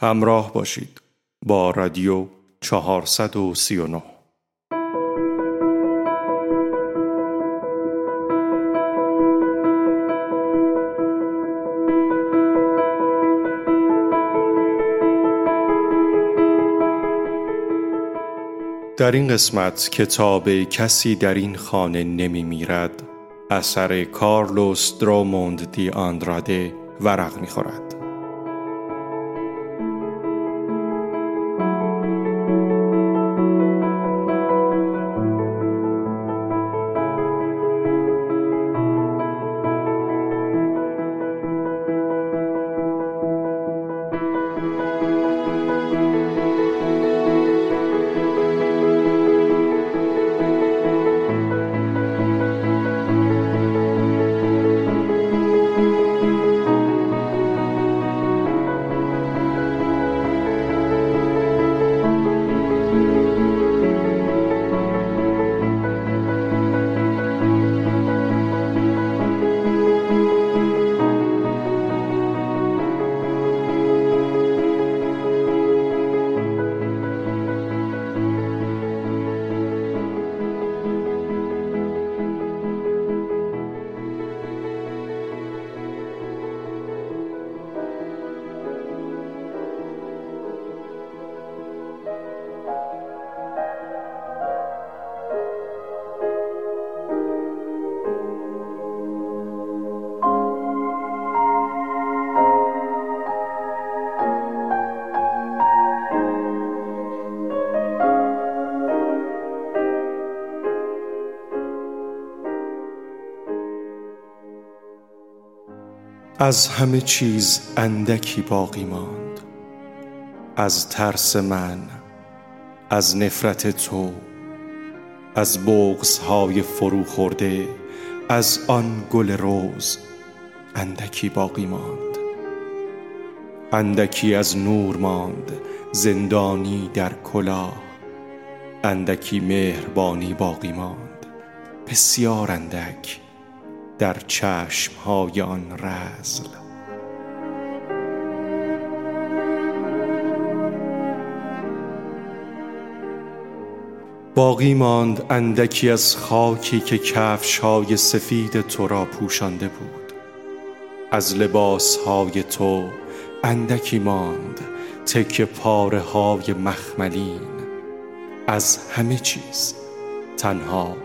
همراه باشید با رادیو 439 در این قسمت کتاب کسی در این خانه نمی میرد اثر کارلوس دروموند دی آندراده ورق می خورد. از همه چیز اندکی باقی ماند. از ترس من از نفرت تو از های فرو خورده از آن گل روز اندکی باقی ماند. اندکی از نور ماند زندانی در کلاه. اندکی مهربانی باقی ماند. بسیار اندک در چشم های آن رزل باقی ماند اندکی از خاکی که کفش های سفید تو را پوشانده بود. از لباس های تو اندکی ماند تک پاره های مخملین. از همه چیز تنها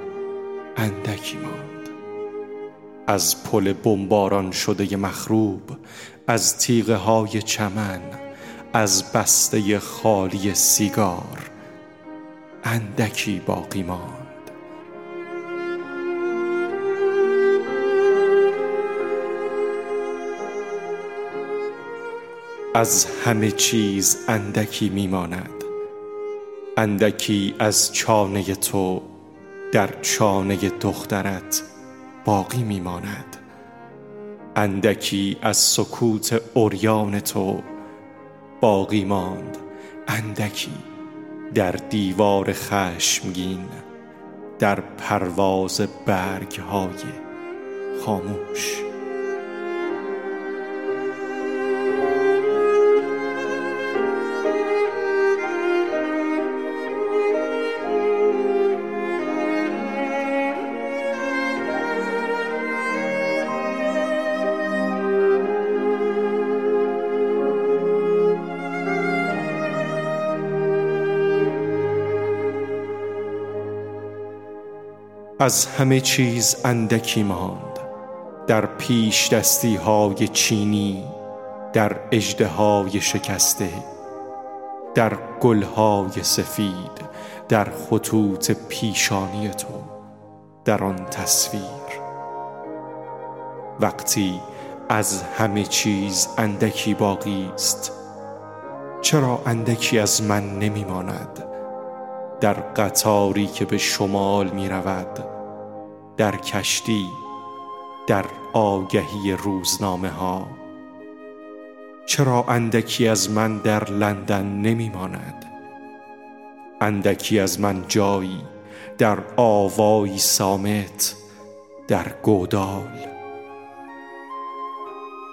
اندکی ماند. از پل بمباران شده مخروب از تیغه های چمن از بسته خالی سیگار اندکی باقی ماند. از همه چیز اندکی میماند اندکی از چانه تو در چانه دخترت باقی میماند. اندکی از سکوت اوریان تو باقی ماند. اندکی در دیوار خشمگین در پرواز برگ های خاموش. از همه چیز اندکی ماند. در پیش دستی های چینی در اجده های شکسته در گلهای سفید در خطوط پیشانی تو در آن تصویر. وقتی از همه چیز اندکی باقی است چرا اندکی از من نمی ماند در قطاری که به شمال می رود در کشتی در آگهی روزنامه ها چرا اندکی از من در لندن نمی ماند اندکی از من جایی در آوایی سامت در گودال.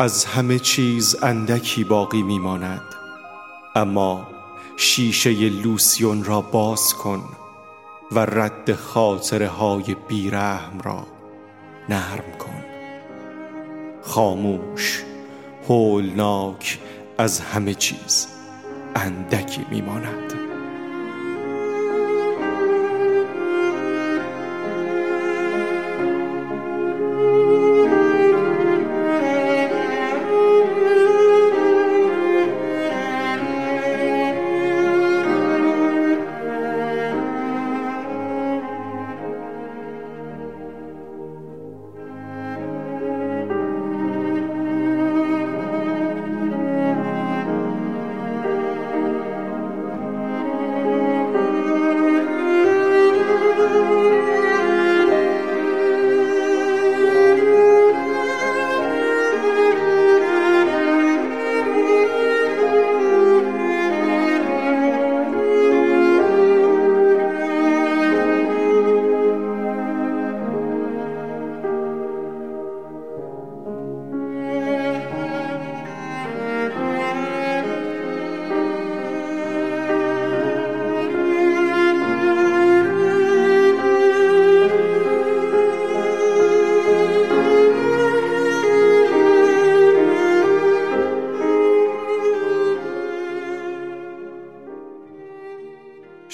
از همه چیز اندکی باقی می ماند اما شیشه لوسیون را باز کن. و رد خاطره های بیرحم را نرم کن. خاموش هولناک از همه چیز اندکی میماند.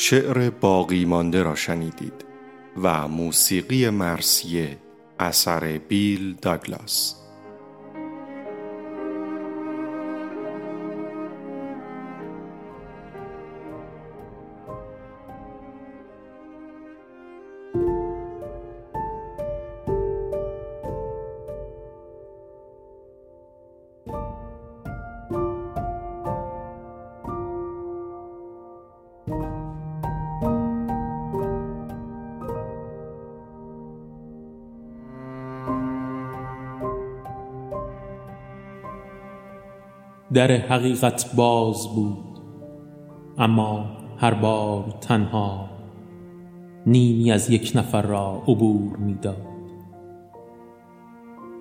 شعر باقی مانده را شنیدید و موسیقی مرسیه اثر بیل داگلاس. در حقیقت باز بود. اما هر بار تنها نیمی از یک نفر را عبور می‌داد.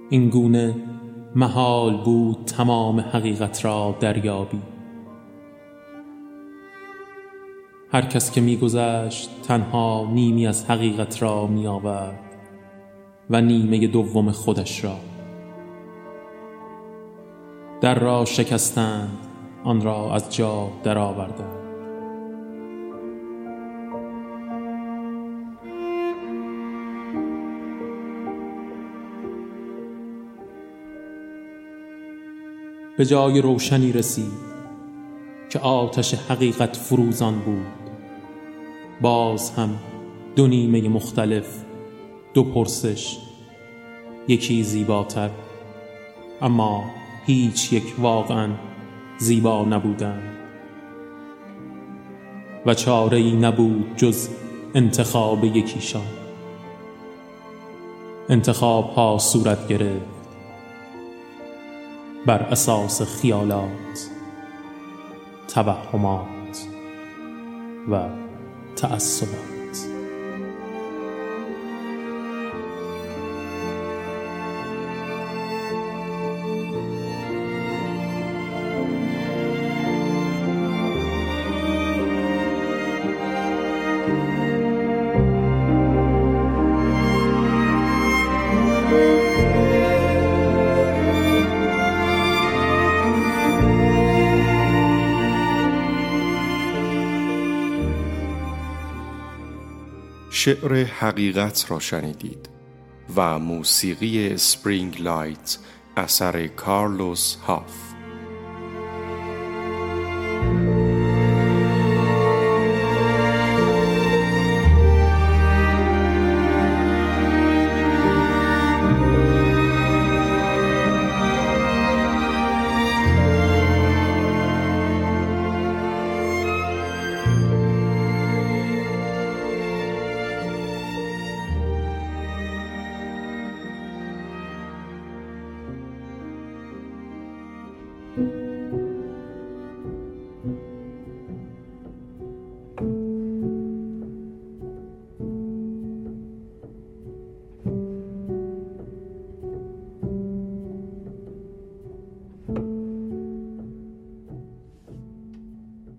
این گونه محال بود تمام حقیقت را دریابی. هر کس که میگذشت تنها نیمی از حقیقت را می آورد و نیمه دوم خودش را در را شکستند آن را از جا درآوردند. به جای روشنی رسید که آتش حقیقت فروزان بود. باز هم دو نیمه مختلف دو پرسش یکی زیباتر اما هیچ یک واقعا زیبا نبودند و چاره ای نبود جز انتخاب یکیشان. انتخاب ها صورت گرفت بر اساس خیالات توهمات و تعصبات. شعر حقیقت را شنیدید و موسیقی Spring Light اثر کارلوس هاف.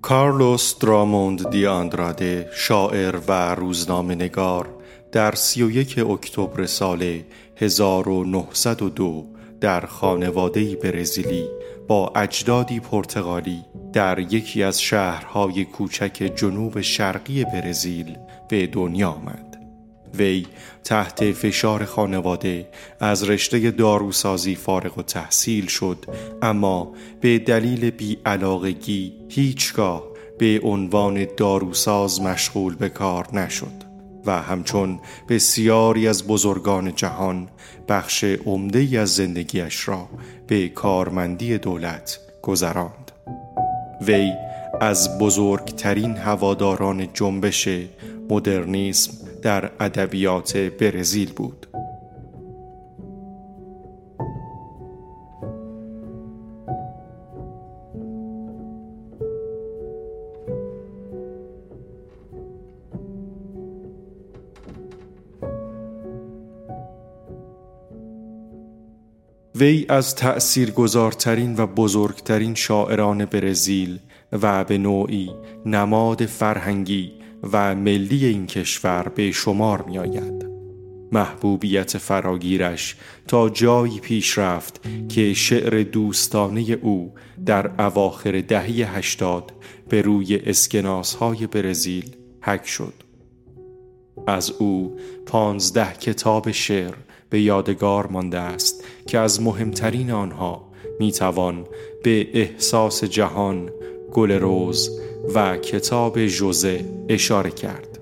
کارلوس دراموند دی آندراده شاعر و روزنامه نگار در 31 اکتبر سال 1902 در خانوادهی برزیلی با اجدادی پرتغالی در یکی از شهرهای کوچک جنوب شرقی برزیل به دنیا آمد. وی تحت فشار خانواده از رشته داروسازی فارغ و تحصیل شد اما به دلیل بیعلاقگی هیچگاه به عنوان داروساز مشغول به کار نشد و همچون بسیاری از بزرگان جهان بخش عمده از زندگیش را به کارمندی دولت گذراند. وی از بزرگترین هواداران جنبش مدرنیسم در ادبیات برزیل بود. وی از تأثیرگذارترین و بزرگترین شاعران برزیل و به نوعی نماد فرهنگی و ملی این کشور به شمار می آید. محبوبیت فراگیرش تا جایی پیش رفت که شعر دوستانه او در اواخر دهه هشتاد به روی اسکناس های برزیل حک شد. از او پانزده کتاب شعر به یادگار مانده است که از مهمترین آنها می‌توان به احساس جهان گل روز و کتاب جوزه اشاره کرد.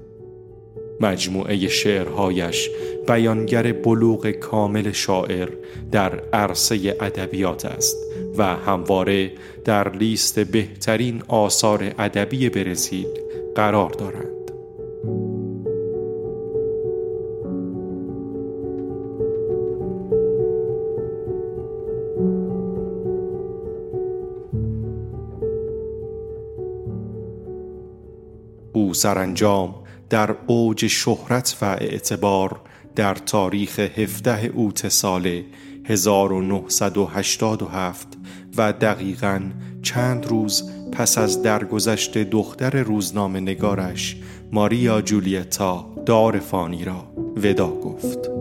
مجموعه شعرهایش بیانگر بلوغ کامل شاعر در عرصه ادبیات است و همواره در لیست بهترین آثار ادبی برزیل قرار دارد سرانجام در اوج شهرت و اعتبار در تاریخ 17 اوت سال 1987 و دقیقا چند روز پس از درگذشت دختر روزنامه نگارش ماریا جولیتا دار فانی را ودا گفت.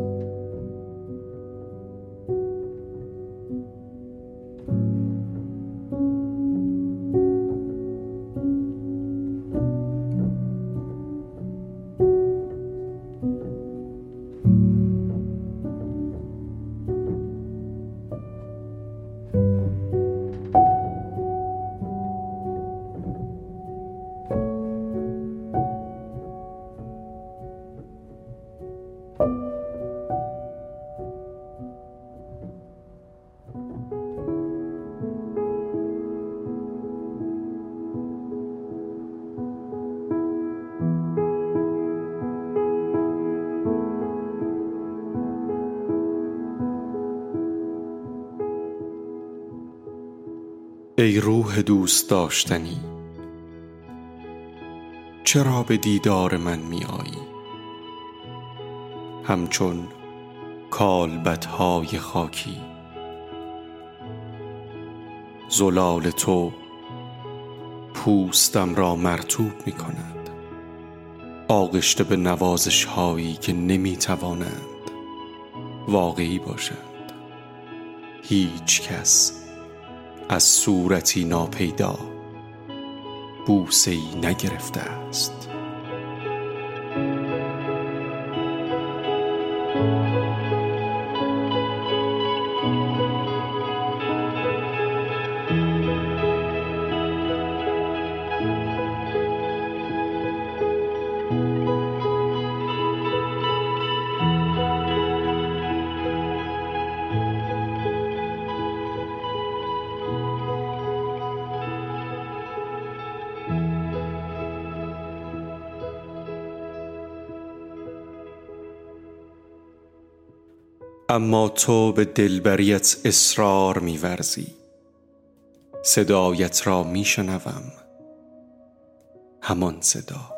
ای روح دوست داشتنی چرا به دیدار من می آیی همچون کالبدهای خاکی. زلال تو پوستم را مرتوب می کند آغشته به نوازش هایی که نمی توانند واقعی باشند. هیچ کس از صورتی ناپیدا بوسه ای نگرفته است. اما تو به دلبریت اصرار میورزی. صدایت را میشنوم. همان صدا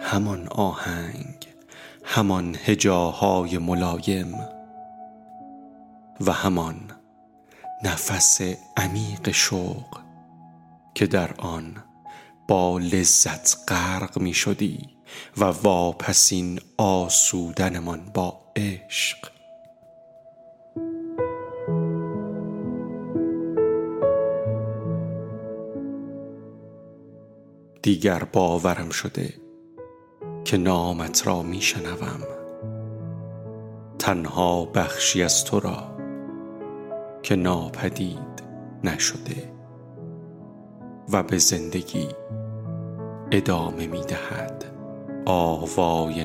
همان آهنگ همان هجاهای ملایم و همان نفس عمیق شوق که در آن با لذت غرق می شدی و واپسین آسودنمان با عشق دیگر باورم شده که نامت را می شنوم. تنها بخشی از تو را که ناپدید نشده و به زندگی ادامه می دهد. آوای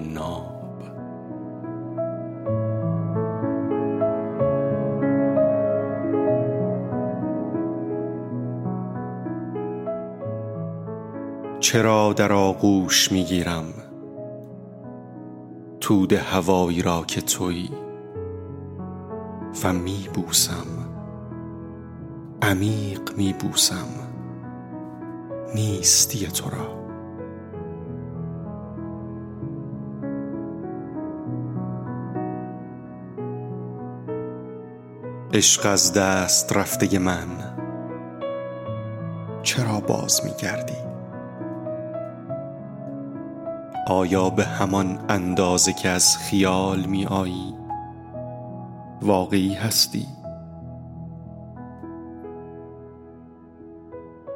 چرا در آغوش می گیرم تود هوایی را که تویی و می بوسم عمیق می بوسم نیستی تو را. عشق از دست رفته من. چرا باز می گردی آیا به همان اندازه که از خیال می آیی واقعی هستی؟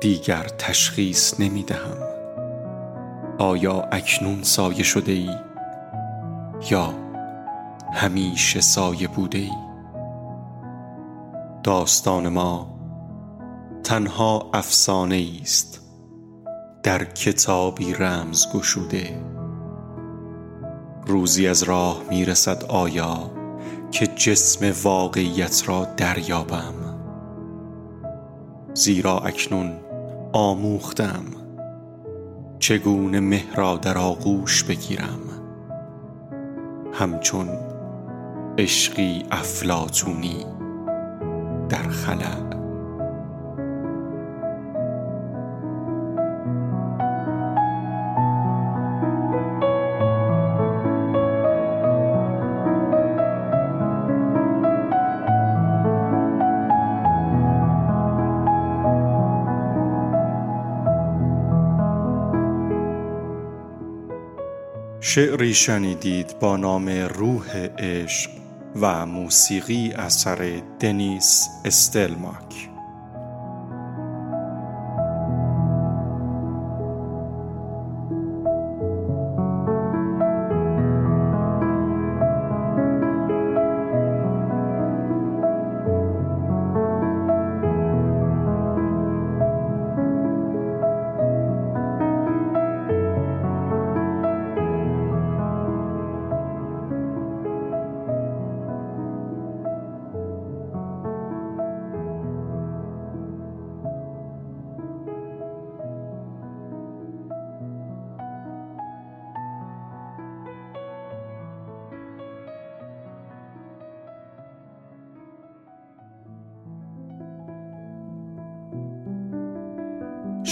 دیگر تشخیص نمی دهم آیا اکنون سایه شده ای یا همیشه سایه بوده ای داستان ما تنها افسانه است. در کتابی رمز گشوده. روزی از راه می‌رسد آیا که جسم واقعیت را دریابم؟ زیرا اکنون آموختم چگونه مهرا در آغوش بگیرم. همچون عشقی افلاتونی در خلق شعری شنیدید با نام روح عشق و موسیقی اثر دنیس استلماک.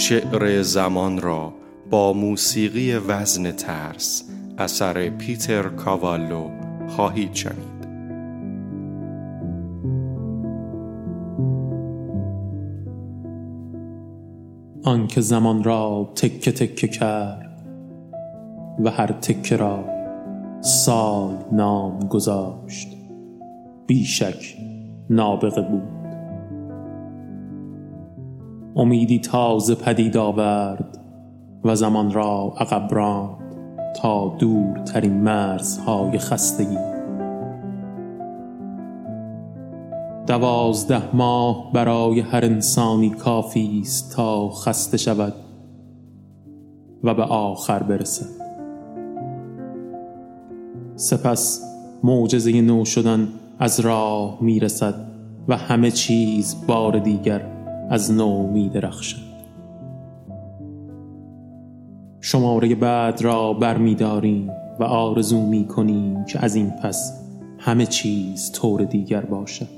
شعر زمان را با موسیقی وزن ترس اثر پیتر کاوالو خواهید شنید. آنکه زمان را تکه تکه کرد و هر تکه را سال نام گذاشت بیشک نابغه بود. امیدی تازه پدید آورد و زمان را عقب راند تا دورترین مرزهای خستگی. دوازده ماه برای هر انسانی کافی است تا خسته شود و به آخر برسد. سپس معجزه نو شدن از راه می‌رسد و همه چیز بار دیگر از نو می درخشد. شماره بعد را بر می داریم و آرزو می کنیم که از این پس همه چیز طور دیگر باشد.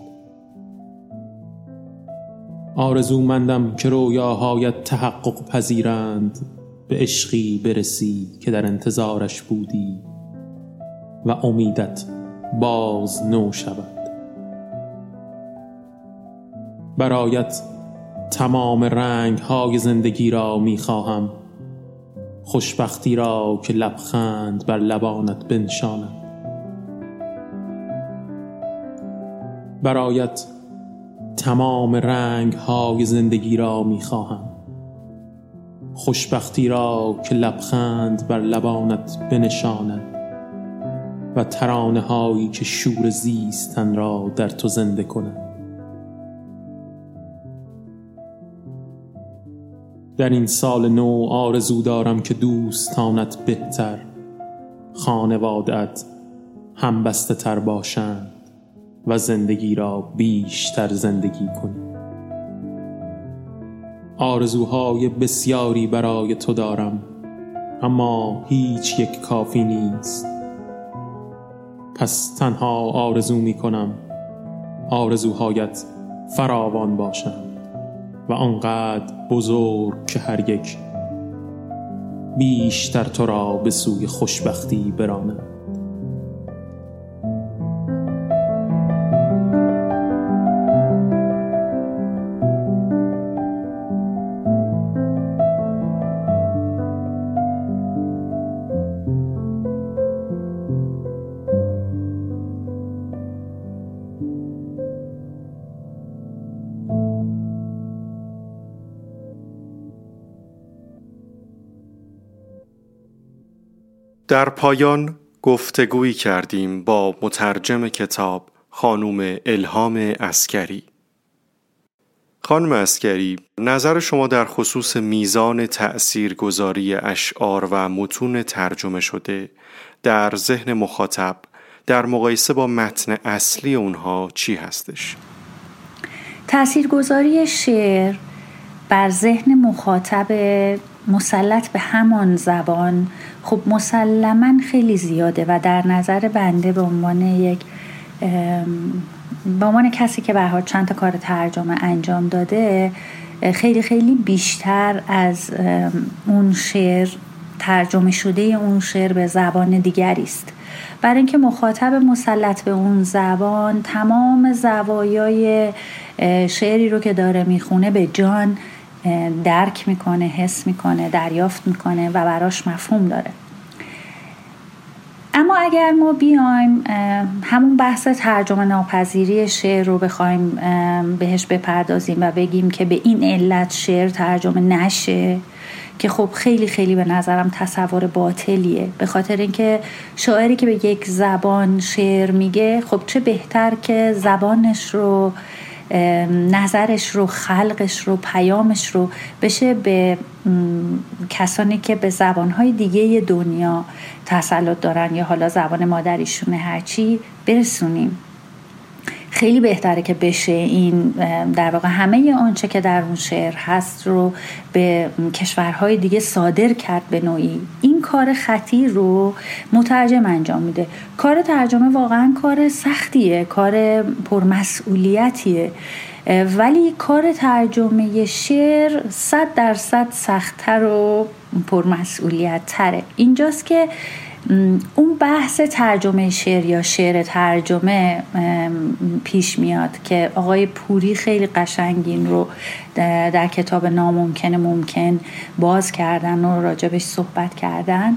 آرزو مندم که رویاهایت تحقق پذیرند به عشقی برسی که در انتظارش بودی و امیدت باز نو شود. برایت تمام رنگ های زندگی را می خواهم خوشبختی را که لبخند بر لبانت بنشاند برایت تمام رنگ های زندگی را می خواهم خوشبختی را که لبخند بر لبانت بنشاند و ترانه هایی که شور زیستن را در تو زنده کند در این سال نو آرزو دارم که دوستانت بهتر خانوادت همبسته تر باشند و زندگی را بیشتر زندگی کنی. آرزوهای بسیاری برای تو دارم اما هیچ یک کافی نیست. پس تنها آرزو می کنم آرزوهایت فراوان باشند. و آنقدر بزرگ که هر یک بیشتر تو را به سوی خوشبختی برانند در پایان گفتگویی کردیم با مترجم کتاب خانوم الهام اسکری خانم اسکری نظر شما در خصوص میزان تأثیرگذاری اشعار و متون ترجمه شده در ذهن مخاطب در مقایسه با متن اصلی اونها چی هستش؟ تأثیرگذاری شعر بر ذهن مخاطب مسلط به همان زبان خب مسلما خیلی زیاده و در نظر بنده به عنوان یک به عنوان کسی که به چند تا کار ترجمه انجام داده خیلی خیلی بیشتر از اون شعر ترجمه شده اون شعر به زبان دیگری است. برای اینکه مخاطب مسلط به اون زبان تمام زوایای شعری رو که داره می‌خونه به جان درک می‌کنه حس می‌کنه دریافت می‌کنه و براش مفهوم داره. اما اگر ما بیایم همون بحث ترجمه ناپذیری شعر رو بخوایم بهش بپردازیم و بگیم که به این علت شعر ترجمه نشه که خب خیلی خیلی به نظرم تصور باطلیه. به خاطر اینکه شاعری که به یک زبان شعر میگه خب چه بهتر که زبانش رو نظرش رو خلقش رو پیامش رو بشه به کسانی که به زبانهای دیگه دنیا تسلط دارن یا حالا زبان مادریشون هرچی برسونیم. خیلی بهتره که بشه این در واقع همه آنچه که در اون شعر هست رو به کشورهای دیگه صادر کرد به نوعی. این کار خطیر رو مترجم انجام میده. کار ترجمه واقعا کار سختیه کار پرمسئولیتیه. ولی کار ترجمه شعر صد درصد سختتر و پرمسئولیت تره اینجاست که اون بحث ترجمه شعر یا شعر ترجمه پیش میاد که آقای پوری خیلی قشنگین رو در کتاب ناممکن ممکن باز کردن و راجبش صحبت کردن.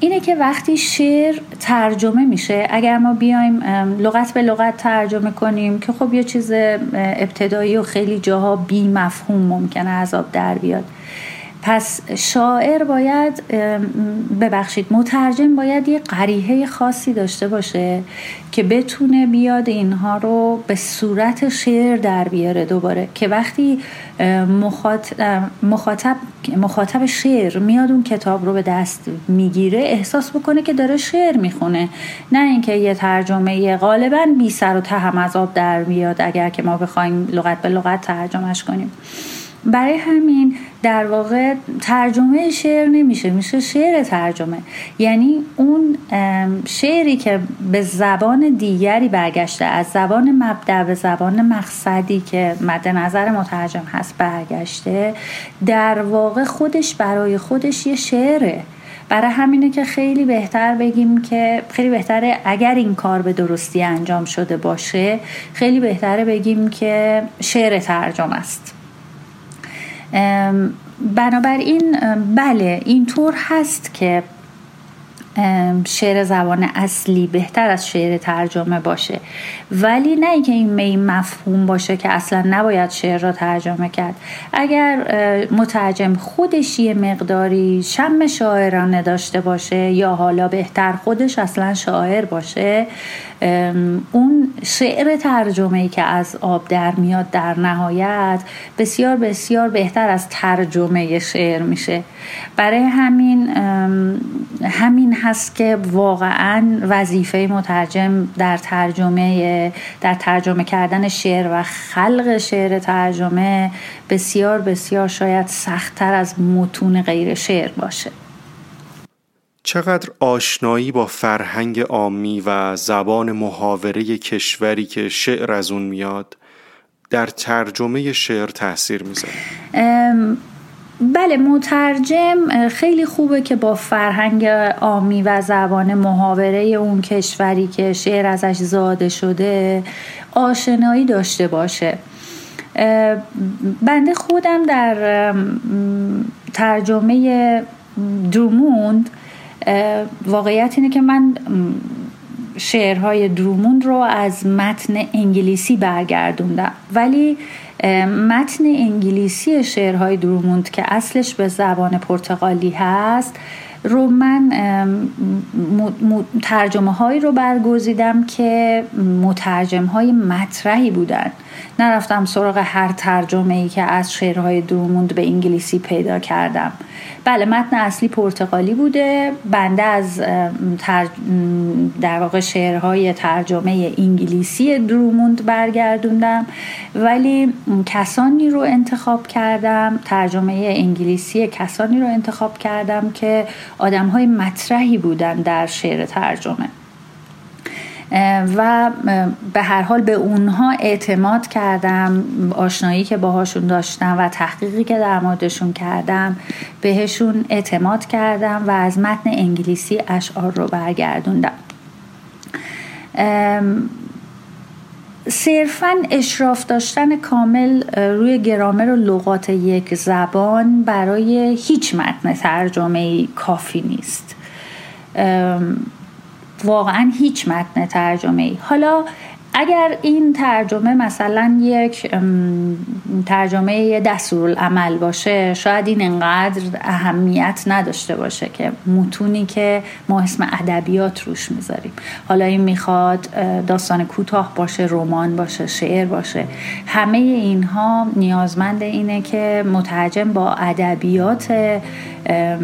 اینه که وقتی شعر ترجمه میشه اگر ما بیایم لغت به لغت ترجمه کنیم که خب یه چیز ابتدایی و خیلی جاها بی مفهوم ممکنه عذاب در بیاد. پس شاعر باید ببخشید مترجم باید یه قریحه خاصی داشته باشه که بتونه بیاد اینها رو به صورت شعر در بیاره دوباره. که وقتی مخاطب, مخاطب شعر میاد اون کتاب رو به دست می‌گیره احساس بکنه که داره شعر می‌خونه. نه اینکه یه ترجمه غالبا بی سر و ته از آب در میاد اگر که ما بخوایم لغت به لغت ترجمهش کنیم. برای همین در واقع ترجمه شعر نمیشه میشه شعر ترجمه. یعنی اون شعری که به زبان دیگری برگشته از زبان مبدع به زبان مقصدی که مد نظر مترجم هست برگشته در واقع خودش برای خودش یه شعره. برای همینه که خیلی بهتر بگیم که خیلی بهتره اگر این کار به درستی انجام شده باشه خیلی بهتره بگیم که شعر ترجمه است. بنابراین بله اینطور هست که شعر زبان اصلی بهتر از شعر ترجمه باشه. ولی نه اینکه این می مفهوم باشه که اصلا نباید شعر را ترجمه کرد. اگر مترجم خودش یه مقداری شم شاعرانه داشته باشه یا حالا بهتر خودش اصلا شاعر باشه اون شعر ترجمه ای که از آب در میاد در نهایت بسیار بسیار بهتر از ترجمه شعر میشه. برای همین همین هست که واقعا وظیفه مترجم در ترجمه در ترجمه کردن شعر و خلق شعر ترجمه بسیار بسیار شاید سختتر از متون غیر شعر باشه. چقدر آشنایی با فرهنگ عامی و زبان محاوره کشوری که شعر از اون میاد در ترجمه شعر تاثیر می‌ذاره؟ بله مترجم خیلی خوبه که با فرهنگ عامی و زبان محاوره اون کشوری که شعر ازش زاده شده آشنایی داشته باشه. بنده خودم در ترجمه دروموند واقعیت اینه که من شعرهای دروموند رو از متن انگلیسی برگردوندم. ولی متن انگلیسی شعرهای دروموند که اصلش به زبان پرتغالی هست رو من ترجمه هایی رو برگزیدم که مترجم های مطرحی بودن. نرفتم سراغ هر ترجمه ای که از شعرهای دروموند به انگلیسی پیدا کردم. بله متن اصلی پرتغالی بوده. بنده از در واقع شعرهای ترجمه انگلیسی دروموند برگردوندم. ولی کسانی رو انتخاب کردم ترجمه انگلیسی کسانی رو انتخاب کردم که آدم های مطرحی بودن در شعر ترجمه. و به هر حال به اونها اعتماد کردم آشنایی که باهاشون داشتم و تحقیقی که در موردشون کردم بهشون اعتماد کردم و از متن انگلیسی اشعار رو برگردوندم. صرفا اشراف داشتن کامل روی گرامر و لغات یک زبان برای هیچ متن ترجمه کافی نیست. واقعا هیچ متن ترجمه ای حالا اگر این ترجمه مثلا یک ترجمه دستورالعمل باشه شاید این انقدر اهمیت نداشته باشه که متونی که ما اسم ادبیات روش می‌ذاریم. حالا این می‌خواد داستان کوتاه باشه رمان باشه شعر باشه. همه اینها نیازمند اینه که مترجم با ادبیات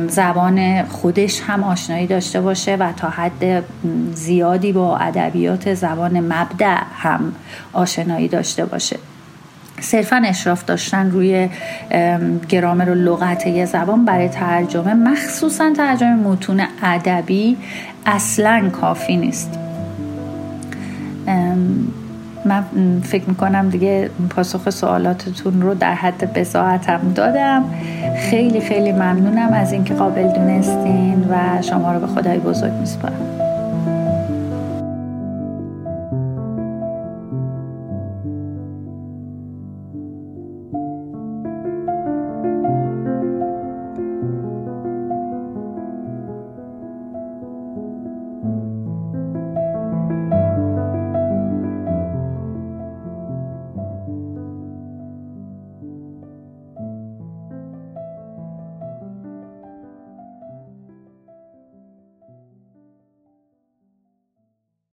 زبان خودش هم آشنایی داشته باشه و تا حد زیادی با ادبیات زبان مبدع هم آشنایی داشته باشه. صرفا اشراف داشتن روی گرامر و لغت یه زبان برای ترجمه مخصوصا ترجمه متون ادبی اصلا کافی نیست. من فکر می‌کنم دیگه پاسخ سوالاتتون رو در حد بزاعتم دادم. خیلی خیلی ممنونم از اینکه قابل دونستین و شما رو به خدای بزرگ میسپارم.